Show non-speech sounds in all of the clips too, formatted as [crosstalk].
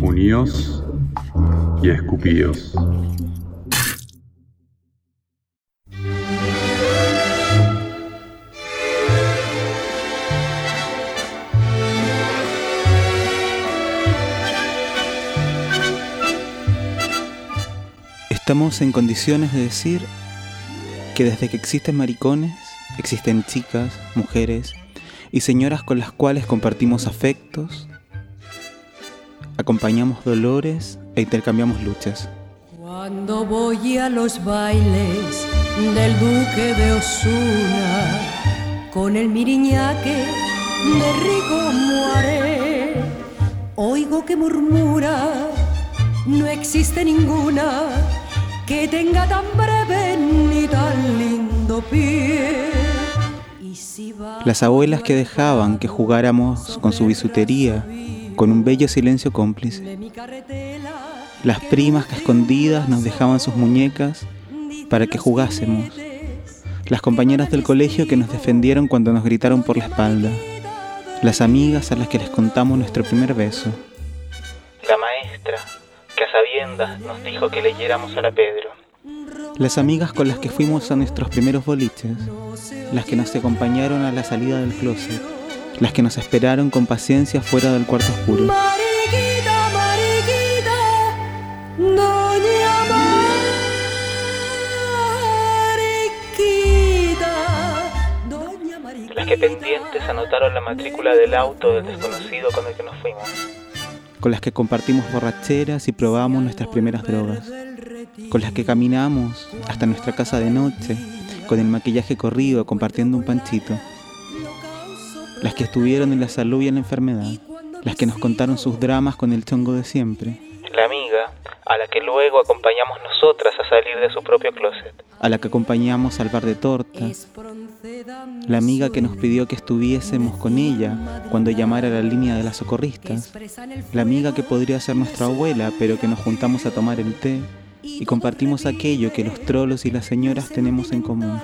Uníos y escupidos. Estamos en condiciones de decir que desde que existen maricones, existen chicas, mujeres y señoras con las cuales compartimos afectos, acompañamos dolores e intercambiamos luchas. Cuando voy a los bailes del duque de Osuna con el miriñaque de Rico Muare, oigo que murmura, no existe ninguna que tenga tan breve ni tan lindo pie. Las abuelas que dejaban que jugáramos con su bisutería, con un bello silencio cómplice. Las primas que escondidas nos dejaban sus muñecas para que jugásemos. Las compañeras del colegio que nos defendieron cuando nos gritaron por la espalda. Las amigas a las que les contamos nuestro primer beso. La maestra que a sabiendas nos dijo que leyéramos a la Pedro. Las amigas con las que fuimos a nuestros primeros boliches, las que nos acompañaron a la salida del closet, las que nos esperaron con paciencia fuera del cuarto oscuro. Mariquita, mariquita, doña Mariquita, doña Mariquita. Las que pendientes anotaron la matrícula del auto del desconocido con el que nos fuimos. Con las que compartimos borracheras y probamos nuestras primeras drogas, con las que caminamos hasta nuestra casa de noche, con el maquillaje corrido, compartiendo un panchito, las que estuvieron en la salud y en la enfermedad, las que nos contaron sus dramas con el chongo de siempre, La amiga a la que luego acompañamos nosotras a salir de su propio closet. a la que acompañamos al bar de tortas, la amiga que nos pidió que estuviésemos con ella cuando llamara a la línea de las socorristas, la amiga que podría ser nuestra abuela, pero que nos juntamos a tomar el té y compartimos aquello que los trolos y las señoras tenemos en común,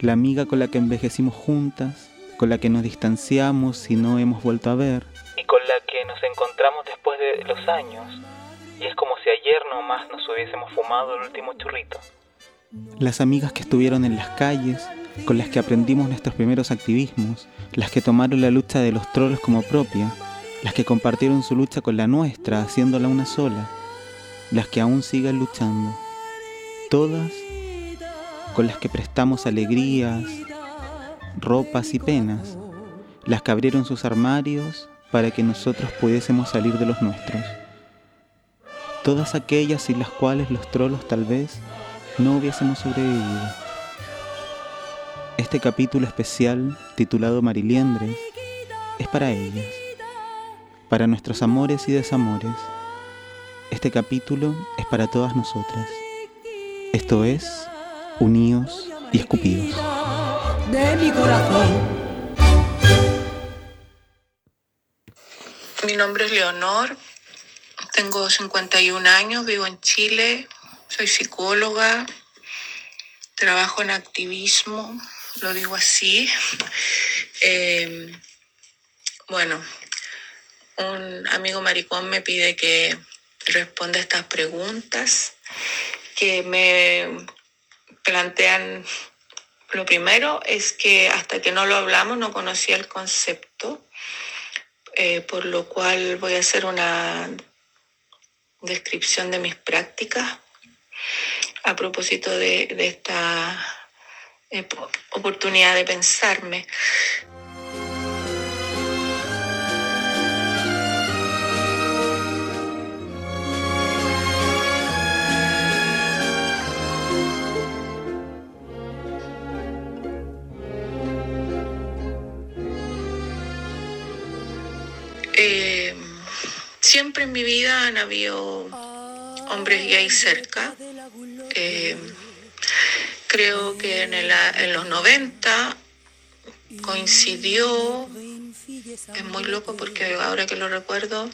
la amiga con la que envejecimos juntas, con la que nos distanciamos y no hemos vuelto a ver, Y con la que nos encontramos después de los años. Y es como si ayer nomás nos hubiésemos fumado el último churrito. las amigas que estuvieron en las calles, con las que aprendimos nuestros primeros activismos, las que tomaron la lucha de los trolos como propia, las que compartieron su lucha con la nuestra, haciéndola una sola, las que aún siguen luchando, todas con las que prestamos alegrías, ropas y penas, las que abrieron sus armarios para que nosotros pudiésemos salir de los nuestros, todas aquellas sin las cuales los trolos tal vez no hubiésemos sobrevivido. Este capítulo especial, titulado Mariliendres, es para ellas, para nuestros amores y desamores. Este capítulo es para todas nosotras. Esto es Unidos y Escupidos. de mi corazón. Mi nombre es Leonor, tengo 51 años, vivo en Chile, soy psicóloga, trabajo en activismo, lo digo así. Eh, bueno, un amigo maricón me pide que responda estas preguntas que me plantean. Lo primero es que hasta que no lo hablamos no conocía el concepto eh, por lo cual voy a hacer una descripción de mis prácticas a propósito de, de esta eh, po- oportunidad de pensarme. Eh, siempre en mi vida han habido hombres gays cerca. Eh, creo que en, los 90 coincidió Es muy loco porque ahora que lo recuerdo,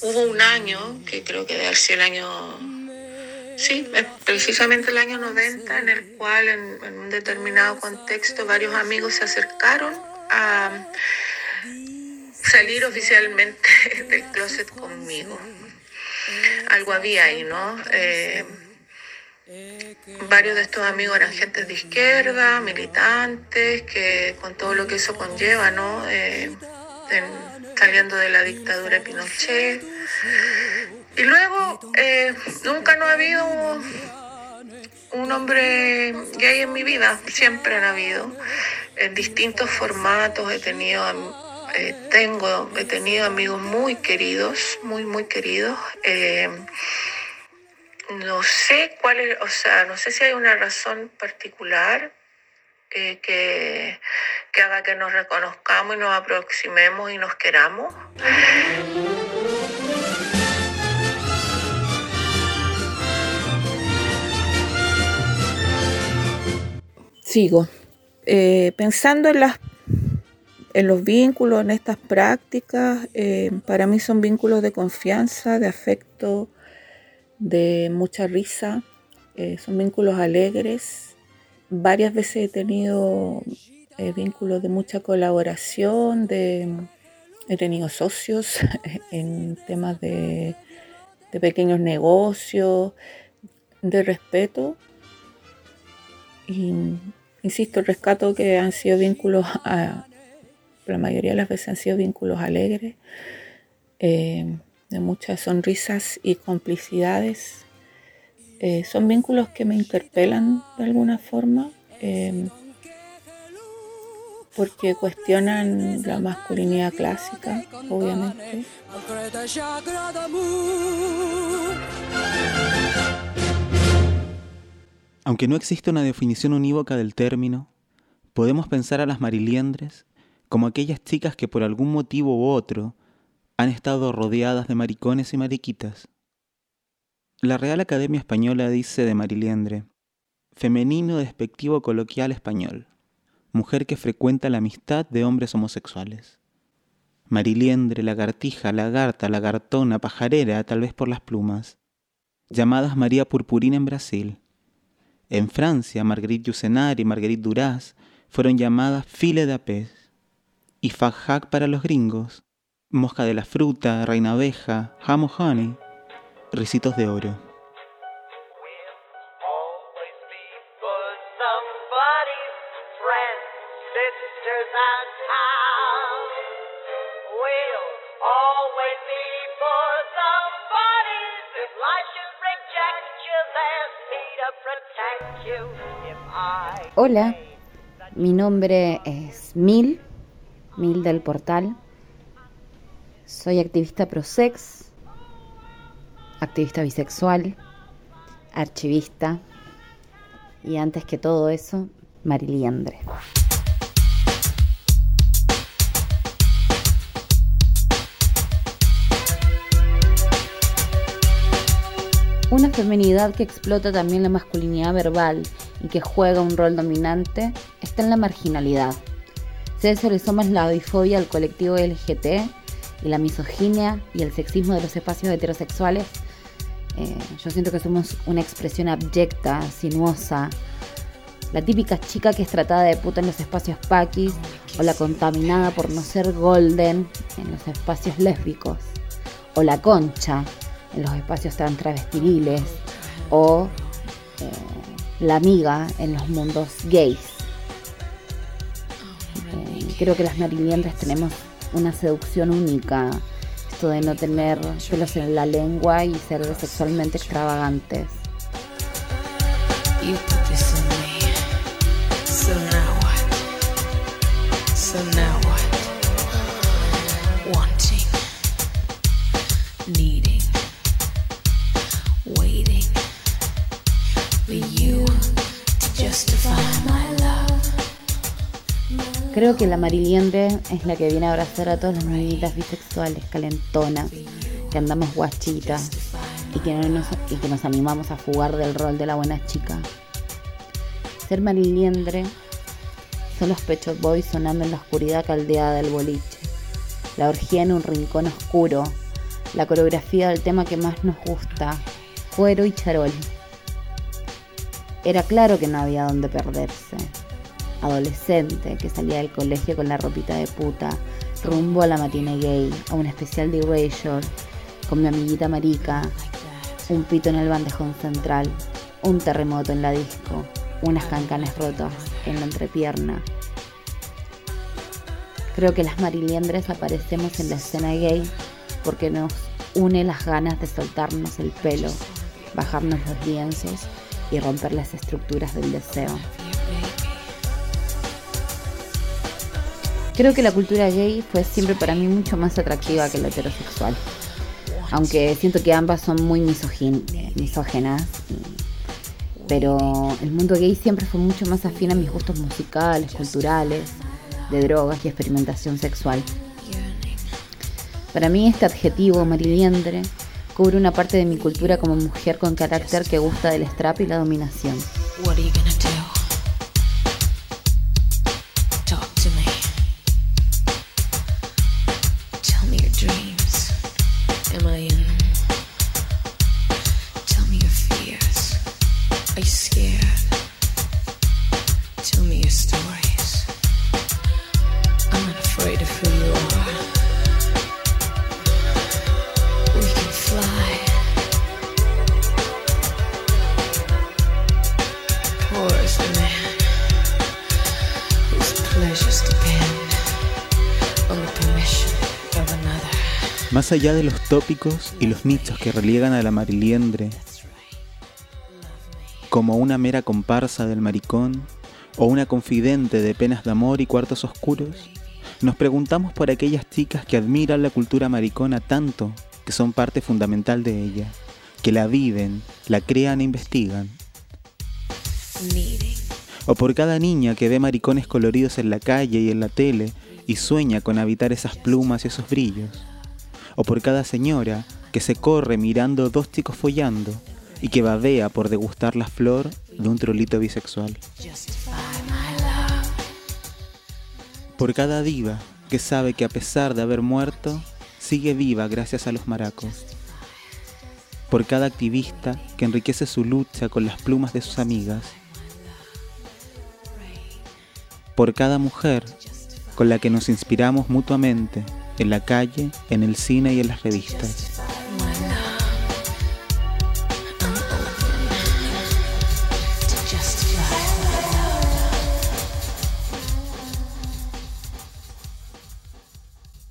hubo un año, que creo que debe sido el año, sí, precisamente el año 90, en el cual en, en un determinado contexto varios amigos se acercaron a salir oficialmente [laughs] del closet conmigo. Algo había ahí, ¿no? Eh, varios de estos amigos eran gentes de izquierda, militantes, que con todo lo que eso conlleva, ¿no? Eh, en- saliendo de la dictadura de Pinochet. Y luego, eh, nunca no ha habido un hombre gay en mi vida, siempre han habido, en distintos formatos, he tenido, eh, tengo, he tenido amigos muy queridos, muy, muy queridos. No sé cuál es, o sea, no sé si hay una razón particular eh, que, que haga que nos reconozcamos y nos aproximemos y nos queramos. Sigo. Eh, pensando en las en los vínculos, en estas prácticas, eh, para mí son vínculos de confianza, de afecto, de mucha risa, eh, son vínculos alegres. Varias veces he tenido eh, vínculos de mucha colaboración, de, he tenido socios [laughs] en temas de, pequeños negocios, de respeto. Y insisto, rescato que han sido vínculos, a- la mayoría de las veces han sido vínculos alegres, eh, de muchas sonrisas y complicidades. Eh, son vínculos que me interpelan de alguna forma, eh, porque cuestionan la masculinidad clásica, obviamente. Aunque no existe una definición unívoca del término, podemos pensar a las mariliendres como aquellas chicas que por algún motivo u otro han estado rodeadas de maricones y mariquitas. La Real Academia Española dice de mariliendre, femenino despectivo coloquial español, mujer que frecuenta la amistad de hombres homosexuales. Mariliendre, lagartija, lagarta, lagartona, pajarera, tal vez por las plumas, llamadas María Purpurina en Brasil. En Francia, Marguerite Yourcenar y Marguerite Duras fueron llamadas file de apés. Y fajak para los gringos, mosca de la fruta, reina abeja, ham honey, risitos de oro. Hola, mi nombre es Mil, Mil del Portal. Soy activista prosex, activista bisexual, archivista y antes que todo eso, mariliendre. Una feminidad que explota también la masculinidad verbal y que juega un rol dominante está en la marginalidad. Eso le sumas la bifobia al colectivo LGT y la misoginia y el sexismo de los espacios heterosexuales, eh, yo siento que somos una expresión abyecta, sinuosa, la típica chica que es tratada de puta en los espacios paquis o la contaminada por no ser golden en los espacios lésbicos o la concha en los espacios tan travestiriles o eh, la amiga en los mundos gays. Eh, creo que las mariliendres tenemos una seducción única, esto de no tener pelos en la lengua y ser sexualmente extravagantes. Que la mariliendre es la que viene a abrazar a todas las nenitas bisexuales, calentona, que andamos guachitas y que, no nos, y que nos animamos a jugar del rol de la buena chica. Ser mariliendre son los pechos boys sonando en la oscuridad caldeada del boliche. la orgía en un rincón oscuro, la coreografía del tema que más nos gusta, cuero y charol. Era claro que no había dónde perderse. Adolescente que salía del colegio con la ropita de puta, rumbo a la matina gay, a un especial de Erasure, con mi amiguita marica, un pito en el bandejón central, un terremoto en la disco, unas cancanes rotas en la entrepierna. Creo que las mariliendres aparecemos en la escena gay porque nos une las ganas de soltarnos el pelo, bajarnos los lienzos y romper las estructuras del deseo. Creo que la cultura gay fue siempre para mí mucho más atractiva que la heterosexual. Aunque siento que ambas son muy misógenas. Pero el mundo gay siempre fue mucho más afín a mis gustos musicales, culturales, de drogas y experimentación sexual. Para mí este adjetivo, mariliendre, cubre una parte de mi cultura como mujer con carácter que gusta del strap y la dominación. Más allá de los tópicos y los nichos que reliegan a la mariliendre como una mera comparsa del maricón o una confidente de penas de amor y cuartos oscuros, nos preguntamos por aquellas chicas que admiran la cultura maricona tanto que son parte fundamental de ella, que la viven, la crean e investigan. O por cada niña que ve maricones coloridos en la calle y en la tele y sueña con habitar esas plumas y esos brillos. O por cada señora que se corre mirando dos chicos follando y que babea por degustar la flor de un trolito bisexual. Por cada diva que sabe que a pesar de haber muerto, sigue viva gracias a los maracos. Por cada activista que enriquece su lucha con las plumas de sus amigas por cada mujer con la que nos inspiramos mutuamente en la calle, en el cine y en las revistas.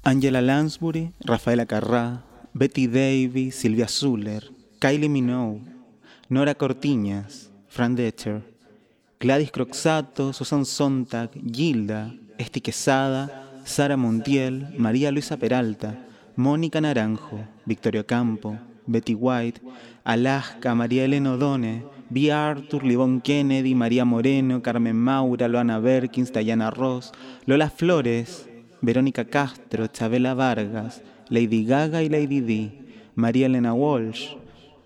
Angela Lansbury, Rafaela Carrá, Betty Davis, Silvia Zuller, Kylie Minogue, Nora Cortiñas, Fran Drescher, Gladys Croxato, Susan Sontag, Gilda, Esti Quesada, Sara Montiel, María Luisa Peralta, Mónica Naranjo, Victoria Campo, Betty White, Alaska, María Elena O'Donnell, B. Arthur, Livon Kennedy, María Moreno, Carmen Maura, Loana Berkins, Diana Ross, Lola Flores, Verónica Castro, Chabela Vargas, Lady Gaga y Lady D, María Elena Walsh,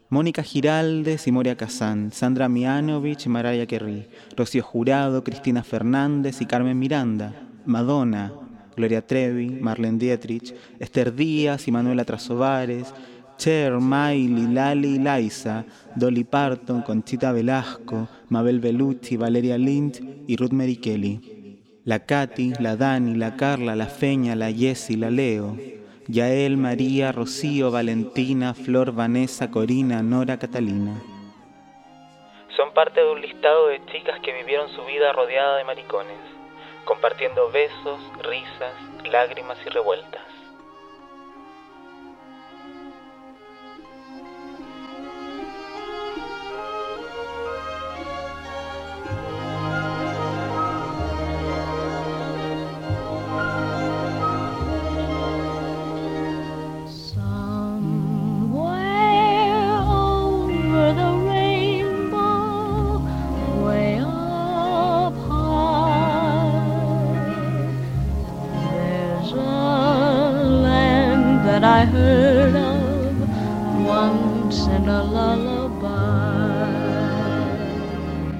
Mónica Giraldes y Moria Kazán, Sandra Mianovich y Mariah Carey, Rocío Jurado, Cristina Fernández y Carmen Miranda, Madonna, Gloria Trevi, Marlene Dietrich, Esther Díaz y Manuela Trasovares, Cher, Miley, Lali y Liza, Dolly Parton, Conchita Velasco, Mabel Bellucci, Valeria Lynch y Ruth Mary Kelly. La Katy, la Dani, la Carla, la Feña, la Jessie, la Leo, Yael, María, Rocío, Valentina, Flor, Vanessa, Corina, Nora, Catalina. Son parte de un listado de chicas que vivieron su vida rodeada de maricones, compartiendo besos, risas, lágrimas y revueltas.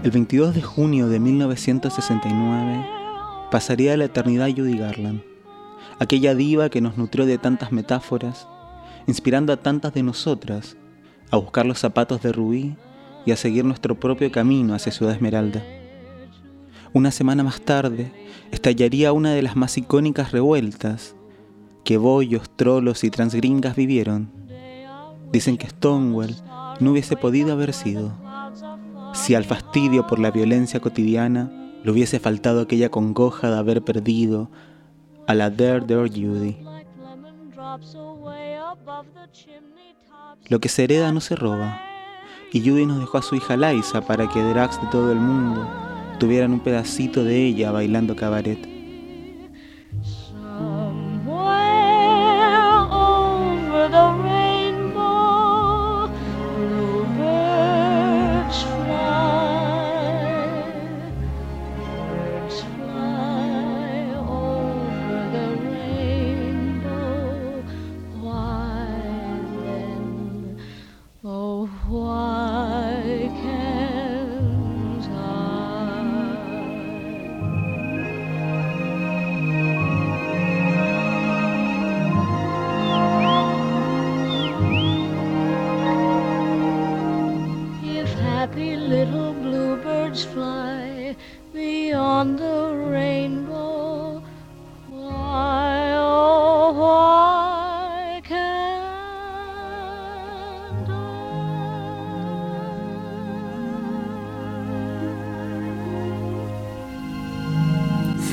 El 22 de junio de 1969 pasaría a la eternidad Judy Garland. aquella diva que nos nutrió de tantas metáforas, inspirando a tantas de nosotras a buscar los zapatos de Rubí y a seguir nuestro propio camino hacia Ciudad Esmeralda. Una semana más tarde, estallaría una de las más icónicas revueltas que bollos, trolos y transgringas vivieron. Dicen que Stonewall no hubiese podido haber sido si al fastidio por la violencia cotidiana le hubiese faltado aquella congoja de haber perdido a la Dare Dare Judy. Lo que se hereda no se roba, y Judy nos dejó a su hija Liza para que drags de todo el mundo tuvieran un pedacito de ella bailando cabaret.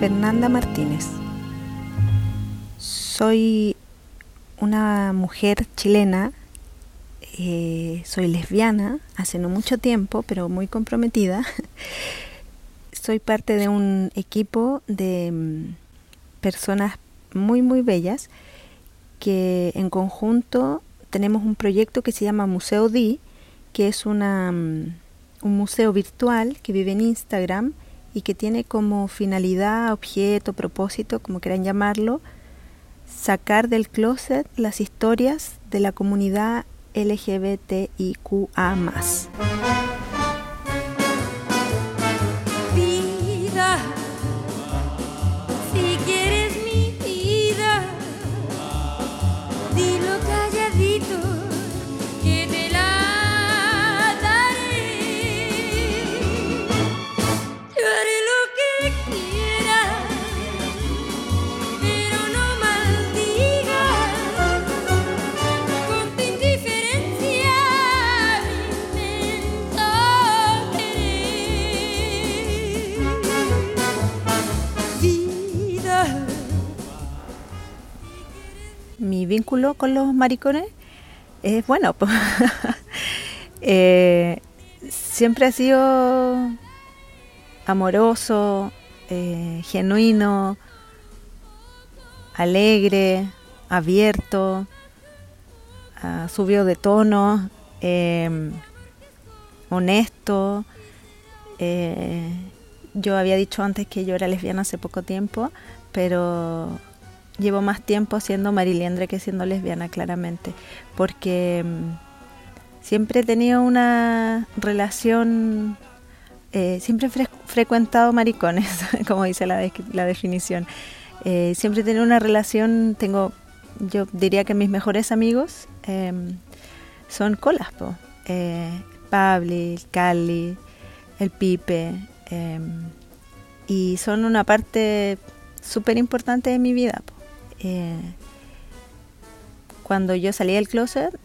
Fernanda Martínez. Soy una mujer chilena, eh, soy lesbiana hace no mucho tiempo, pero muy comprometida. [laughs] Soy parte de un equipo de mm, personas muy, muy bellas que en conjunto tenemos un proyecto que se llama Museo Di, que es una, mm, un museo virtual que vive en Instagram y que tiene como finalidad, objeto, propósito, como quieran llamarlo, sacar del closet las historias de la comunidad LGBTIQA. Vínculo con los maricones es bueno. po. [laughs] Eh, siempre ha sido amoroso, eh, genuino, alegre, abierto, ah, subió de tono, eh, honesto. Eh, yo había dicho antes que yo era lesbiana hace poco tiempo, pero llevo más tiempo siendo mariliendre que siendo lesbiana, claramente, porque mm, siempre he tenido una relación, eh, siempre he fre- frecuentado maricones, [laughs] como dice la, descri- la definición. Eh, siempre he tenido una relación, tengo, yo diría que mis mejores amigos em, son colas. Eh, Pabli, Cali, el Pipe, em, y son una parte súper importante de mi vida. Eh, cuando yo salí del closet,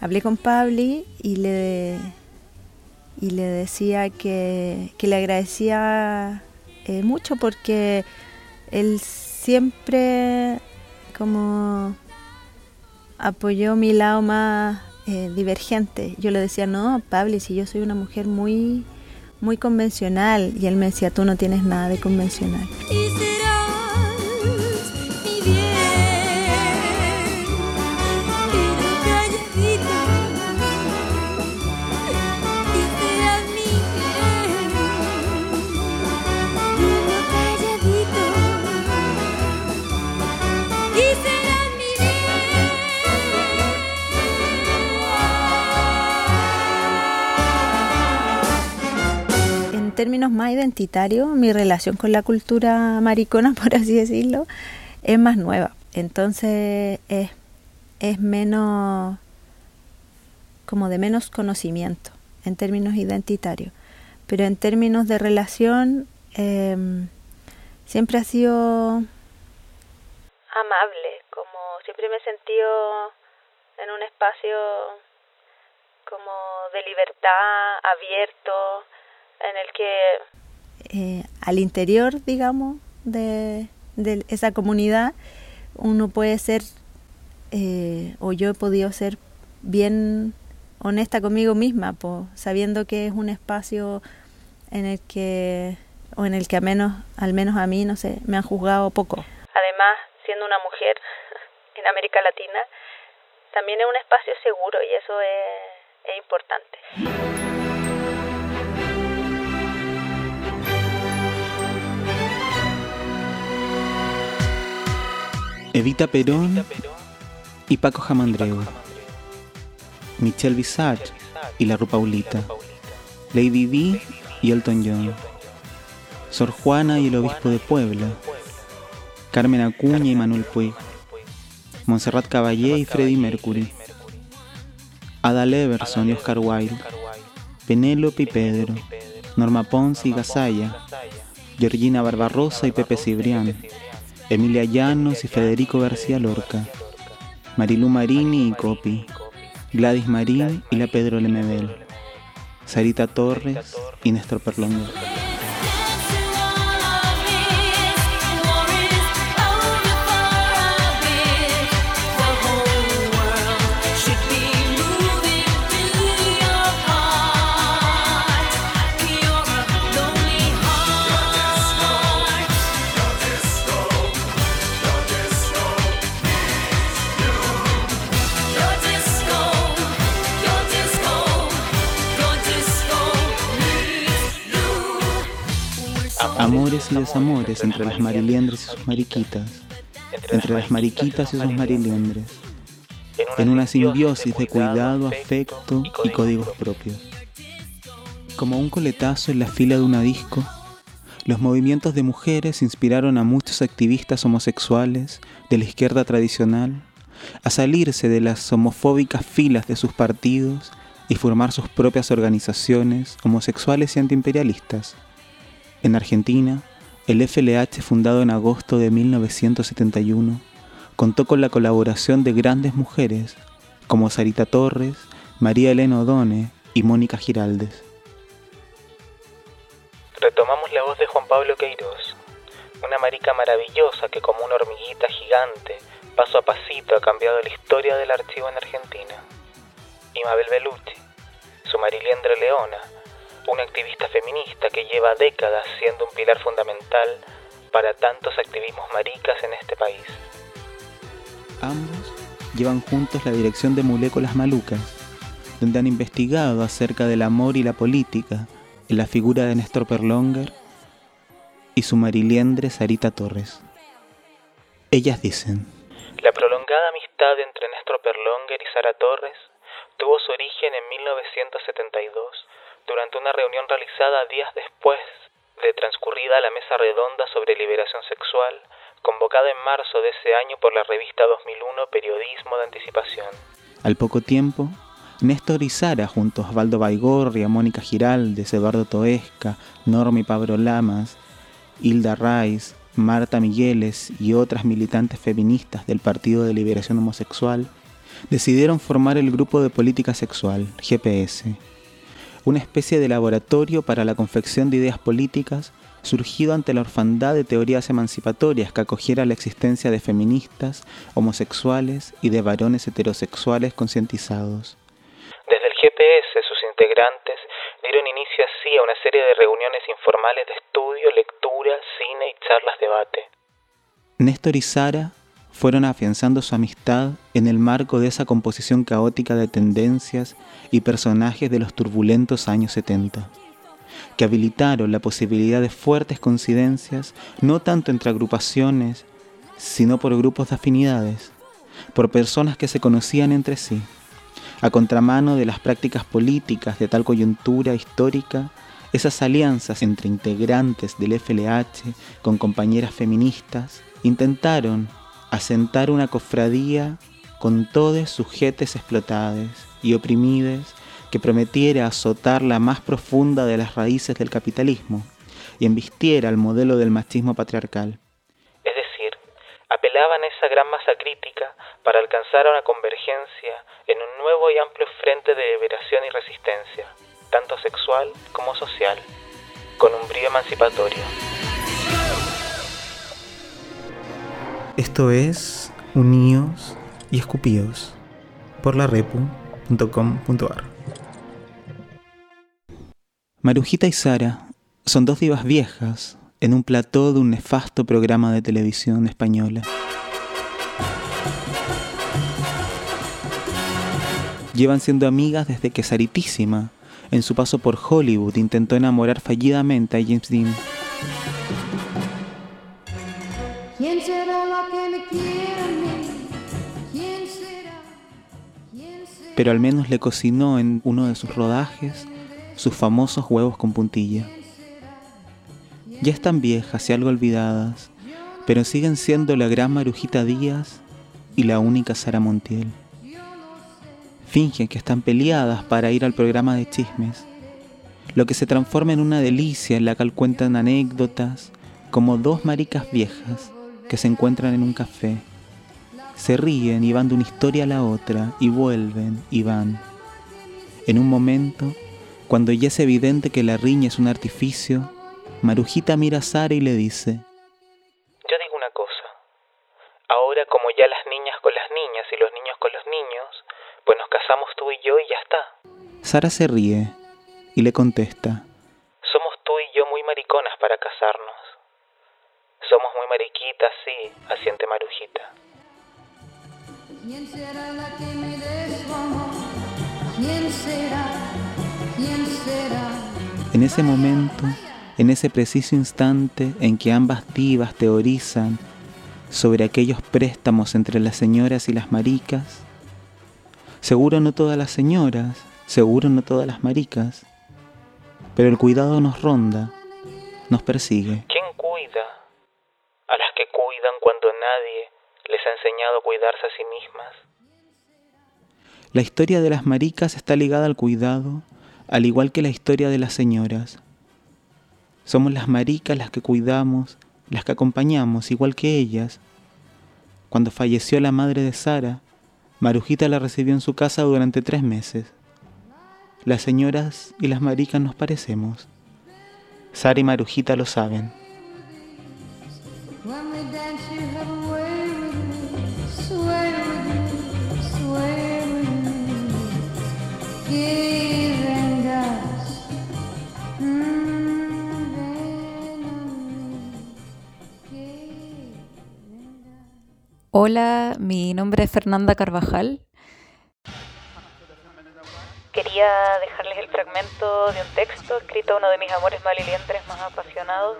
hablé con Pabli y le, y le decía que, que le agradecía eh, mucho porque él siempre como apoyó mi lado más eh, divergente. Yo le decía, no, Pabli, si yo soy una mujer muy, muy convencional. Y él me decía, tú no tienes nada de convencional. y serás términos más identitarios, mi relación con la cultura maricona, [laughs] por así decirlo, es más nueva. Entonces es, es menos, como de menos conocimiento en términos identitarios. Pero en términos de relación, em, siempre ha sido amable, como siempre me he sentido en un espacio como de libertad, abierto, en el que eh, al interior, digamos, de, de esa comunidad, uno puede ser, eh, o yo he podido ser bien honesta conmigo misma, po, sabiendo que es un espacio en el que, o en el que al menos, al menos a mí, no sé, me han juzgado poco. Además, siendo una mujer [laughs] en América Latina, también es un espacio seguro y eso es, es importante. Evita Perón y Paco Jamandreu, Michelle Visage y la Rupaulita, Lady D y Elton John, Sor Juana y el Obispo de Puebla, Carmen Acuña y Manuel Puig, Montserrat Caballé y Freddie Mercury, Ada Leverson y Oscar Wilde, Penélope y Pedro, Norma Ponce y Gasalla, Georgina Barbarosa y Pepe Cibrián, Emilia Llanos y Federico García Lorca, Marilu Marini y Copi, Gladys Marín y la Pedro Lemebel, Sarita Torres y Néstor Perlongo. Amores y desamores entre las mariliendres y sus mariquitas, entre las mariquitas y sus mariliendres, en una simbiosis de cuidado, afecto y códigos propios. Como un coletazo en la fila de una disco, los movimientos de mujeres inspiraron a muchos activistas homosexuales de la izquierda tradicional a salirse de las homofóbicas filas de sus partidos y formar sus propias organizaciones homosexuales y antiimperialistas. En Argentina, el FLH, fundado en agosto de 1971, contó con la colaboración de grandes mujeres como Sarita Torres, María Elena Odone y Mónica Giraldes. Retomamos la voz de Juan Pablo Queiroz, una marica maravillosa que como una hormiguita gigante, paso a pasito ha cambiado la historia del archivo en Argentina. Y Mabel Bellucci, su mariliendra leona, una activista feminista que lleva décadas siendo un pilar fundamental para tantos activismos maricas en este país. Ambos llevan juntos la dirección de Moléculas Malucas, donde han investigado acerca del amor y la política en la figura de Néstor Perlonger y su mariliendre Sarita Torres. Ellas dicen, La prolongada amistad entre Néstor Perlonger y Sara Torres tuvo su origen en 1972 durante una reunión realizada días después de transcurrida la mesa redonda sobre liberación sexual, convocada en marzo de ese año por la revista 2001 Periodismo de Anticipación. Al poco tiempo, Néstor y Sara, junto a Osvaldo Baigorria, Mónica Giraldes, Eduardo Toesca, Norma y Pablo Lamas, Hilda Rice, Marta Migueles y otras militantes feministas del Partido de Liberación Homosexual, decidieron formar el Grupo de Política Sexual, GPS, una especie de laboratorio para la confección de ideas políticas surgido ante la orfandad de teorías emancipatorias que acogiera la existencia de feministas, homosexuales y de varones heterosexuales concientizados. Desde el GPS, sus integrantes dieron inicio así a una serie de reuniones informales de estudio, lectura, cine y charlas debate. Néstor y Sara fueron afianzando su amistad en el marco de esa composición caótica de tendencias y personajes de los turbulentos años 70, que habilitaron la posibilidad de fuertes coincidencias no tanto entre agrupaciones, sino por grupos de afinidades, por personas que se conocían entre sí, a contramano de las prácticas políticas de tal coyuntura histórica Esas alianzas entre integrantes del FLH con compañeras feministas intentaron asentar una cofradía con todos sujetes explotados y oprimides que prometiera azotar la más profunda de las raíces del capitalismo y embistiera el modelo del machismo patriarcal. Es decir, apelaban a esa gran masa crítica para alcanzar una convergencia en un nuevo y amplio frente de liberación y resistencia, tanto sexual como social, con un brío emancipatorio. Esto es Unidos y Escupidos por la Marujita y Sara son dos divas viejas en un plató de un nefasto programa de televisión española. Llevan siendo amigas desde que Saritísima, en su paso por Hollywood, intentó enamorar fallidamente a James Dean. Pero al menos le cocinó en uno de sus rodajes sus famosos huevos con puntilla. Ya están viejas y algo olvidadas, pero siguen siendo la gran Marujita Díaz y la única Sara Montiel. Fingen que están peleadas para ir al programa de chismes, lo que se transforma en una delicia en la cual cuentan anécdotas como dos maricas viejas que se encuentran en un café. Se ríen y van de una historia a la otra y vuelven y van. En un momento, cuando ya es evidente que la riña es un artificio, Marujita mira a Sara y le dice, Yo digo una cosa. Ahora como ya las niñas con las niñas y los niños con los niños, pues nos casamos tú y yo y ya está. Sara se ríe y le contesta, Somos tú y yo muy mariconas para casarnos. Somos muy mariquitas, sí, asiente Marujita. ¿Quién será la que me dé su amor? ¿Quién será? ¿Quién será? En ese momento, en ese preciso instante en que ambas divas teorizan sobre aquellos préstamos entre las señoras y las maricas, seguro no todas las señoras, seguro no todas las maricas, pero el cuidado nos ronda, nos persigue. ¿Quién cuida? A las que cuidan cuando nadie les ha enseñado a cuidarse a sí mismas. La historia de las maricas está ligada al cuidado, al igual que la historia de las señoras. Somos las maricas las que cuidamos, las que acompañamos, igual que ellas. Cuando falleció la madre de Sara, Marujita la recibió en su casa durante tres meses. Las señoras y las maricas nos parecemos. Sara y Marujita lo saben. Hola, mi nombre es Fernanda Carvajal. Quería dejarles el fragmento de un texto escrito a uno de mis amores malilientres más apasionados.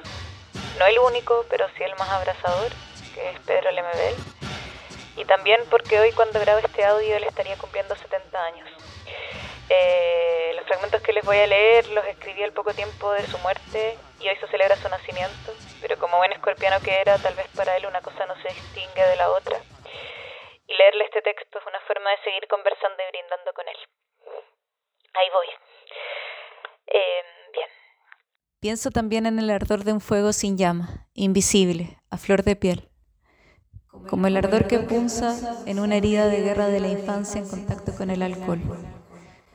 No el único, pero sí el más abrazador, que es Pedro Lemebel. Y también porque hoy cuando grabo este audio él estaría cumpliendo 70 años. Eh, los fragmentos que les voy a leer los escribí al poco tiempo de su muerte y hoy se celebra su nacimiento, pero como buen escorpiano que era, tal vez para él una cosa no se distingue de la otra. Y leerle este texto es una forma de seguir conversando y brindando con él. Ahí voy. Eh, bien. Pienso también en el ardor de un fuego sin llama, invisible, a flor de piel. Como el ardor que punza en una herida de guerra de la infancia en contacto con el alcohol.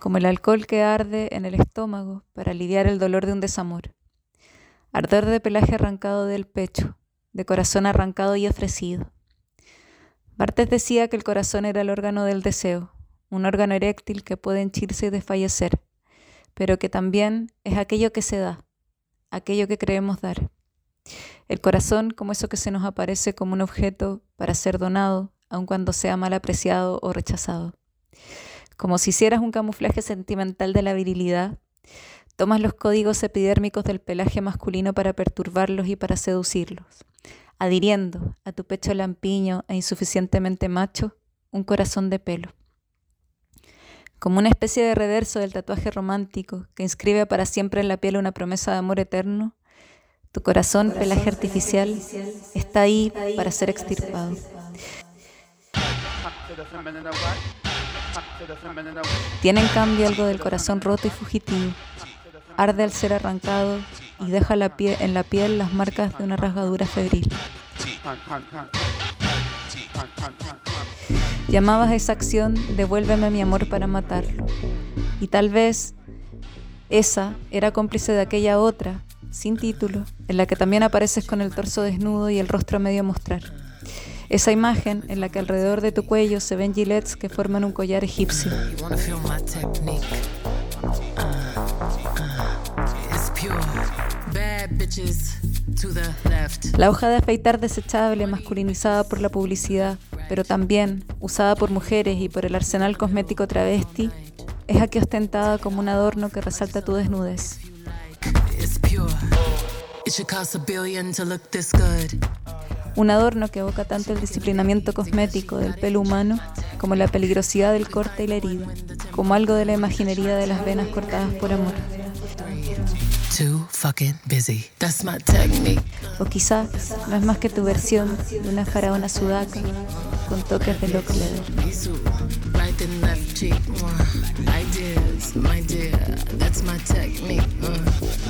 Como el alcohol que arde en el estómago para aliviar el dolor de un desamor. Ardor de pelaje arrancado del pecho, de corazón arrancado y ofrecido. Bartes decía que el corazón era el órgano del deseo, un órgano eréctil que puede henchirse y desfallecer, pero que también es aquello que se da, aquello que creemos dar. El corazón como eso que se nos aparece como un objeto para ser donado, aun cuando sea mal apreciado o rechazado. Como si hicieras un camuflaje sentimental de la virilidad, tomas los códigos epidérmicos del pelaje masculino para perturbarlos y para seducirlos, adhiriendo a tu pecho lampiño e insuficientemente macho un corazón de pelo. como una especie de reverso del tatuaje romántico que inscribe para siempre en la piel una promesa de amor eterno, tu corazón, pelaje artificial, está ahí para ser extirpado. Tiene en cambio algo del corazón roto y fugitivo. Arde al ser arrancado y deja en la piel las marcas de una rasgadura febril. Llamabas a esa acción devuélveme mi amor para matarlo. Y tal vez esa era cómplice de aquella otra, sin título, en la que también apareces con el torso desnudo y el rostro a medio mostrar. Esa imagen en la que alrededor de tu cuello se ven gilets que forman un collar egipcio. Uh, uh. La hoja de afeitar desechable masculinizada por la publicidad, pero también usada por mujeres y por el arsenal cosmético travesti, es aquí ostentada como un adorno que resalta tu desnudez. Un adorno que evoca tanto el disciplinamiento cosmético del pelo humano como la peligrosidad del corte y la herida, como algo de la imaginería de las venas cortadas por amor. Too fucking busy. That's my technique. O quizás no es más que tu versión de una faraona sudaca con toques de lock leather. Right and left cheek. Ideas, my dear. That's my technique.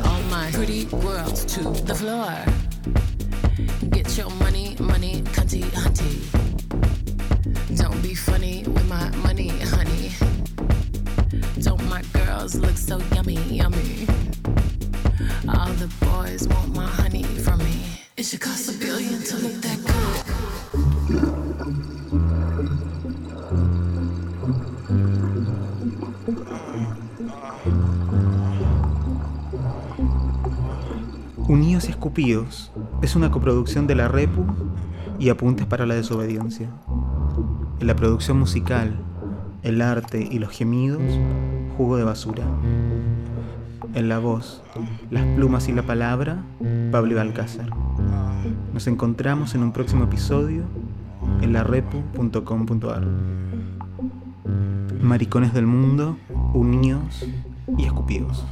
All my pretty girls to the floor. Your money, money, cunty, hunty. Escupidos es una coproducción de la Repu y Apuntes para la Desobediencia. En la producción musical, el arte y los gemidos, Jugo de Basura. En la voz, las plumas y la palabra, Pablo Balcázar. Nos encontramos en un próximo episodio en larepu.com.ar. Maricones del mundo, unidos y escupidos.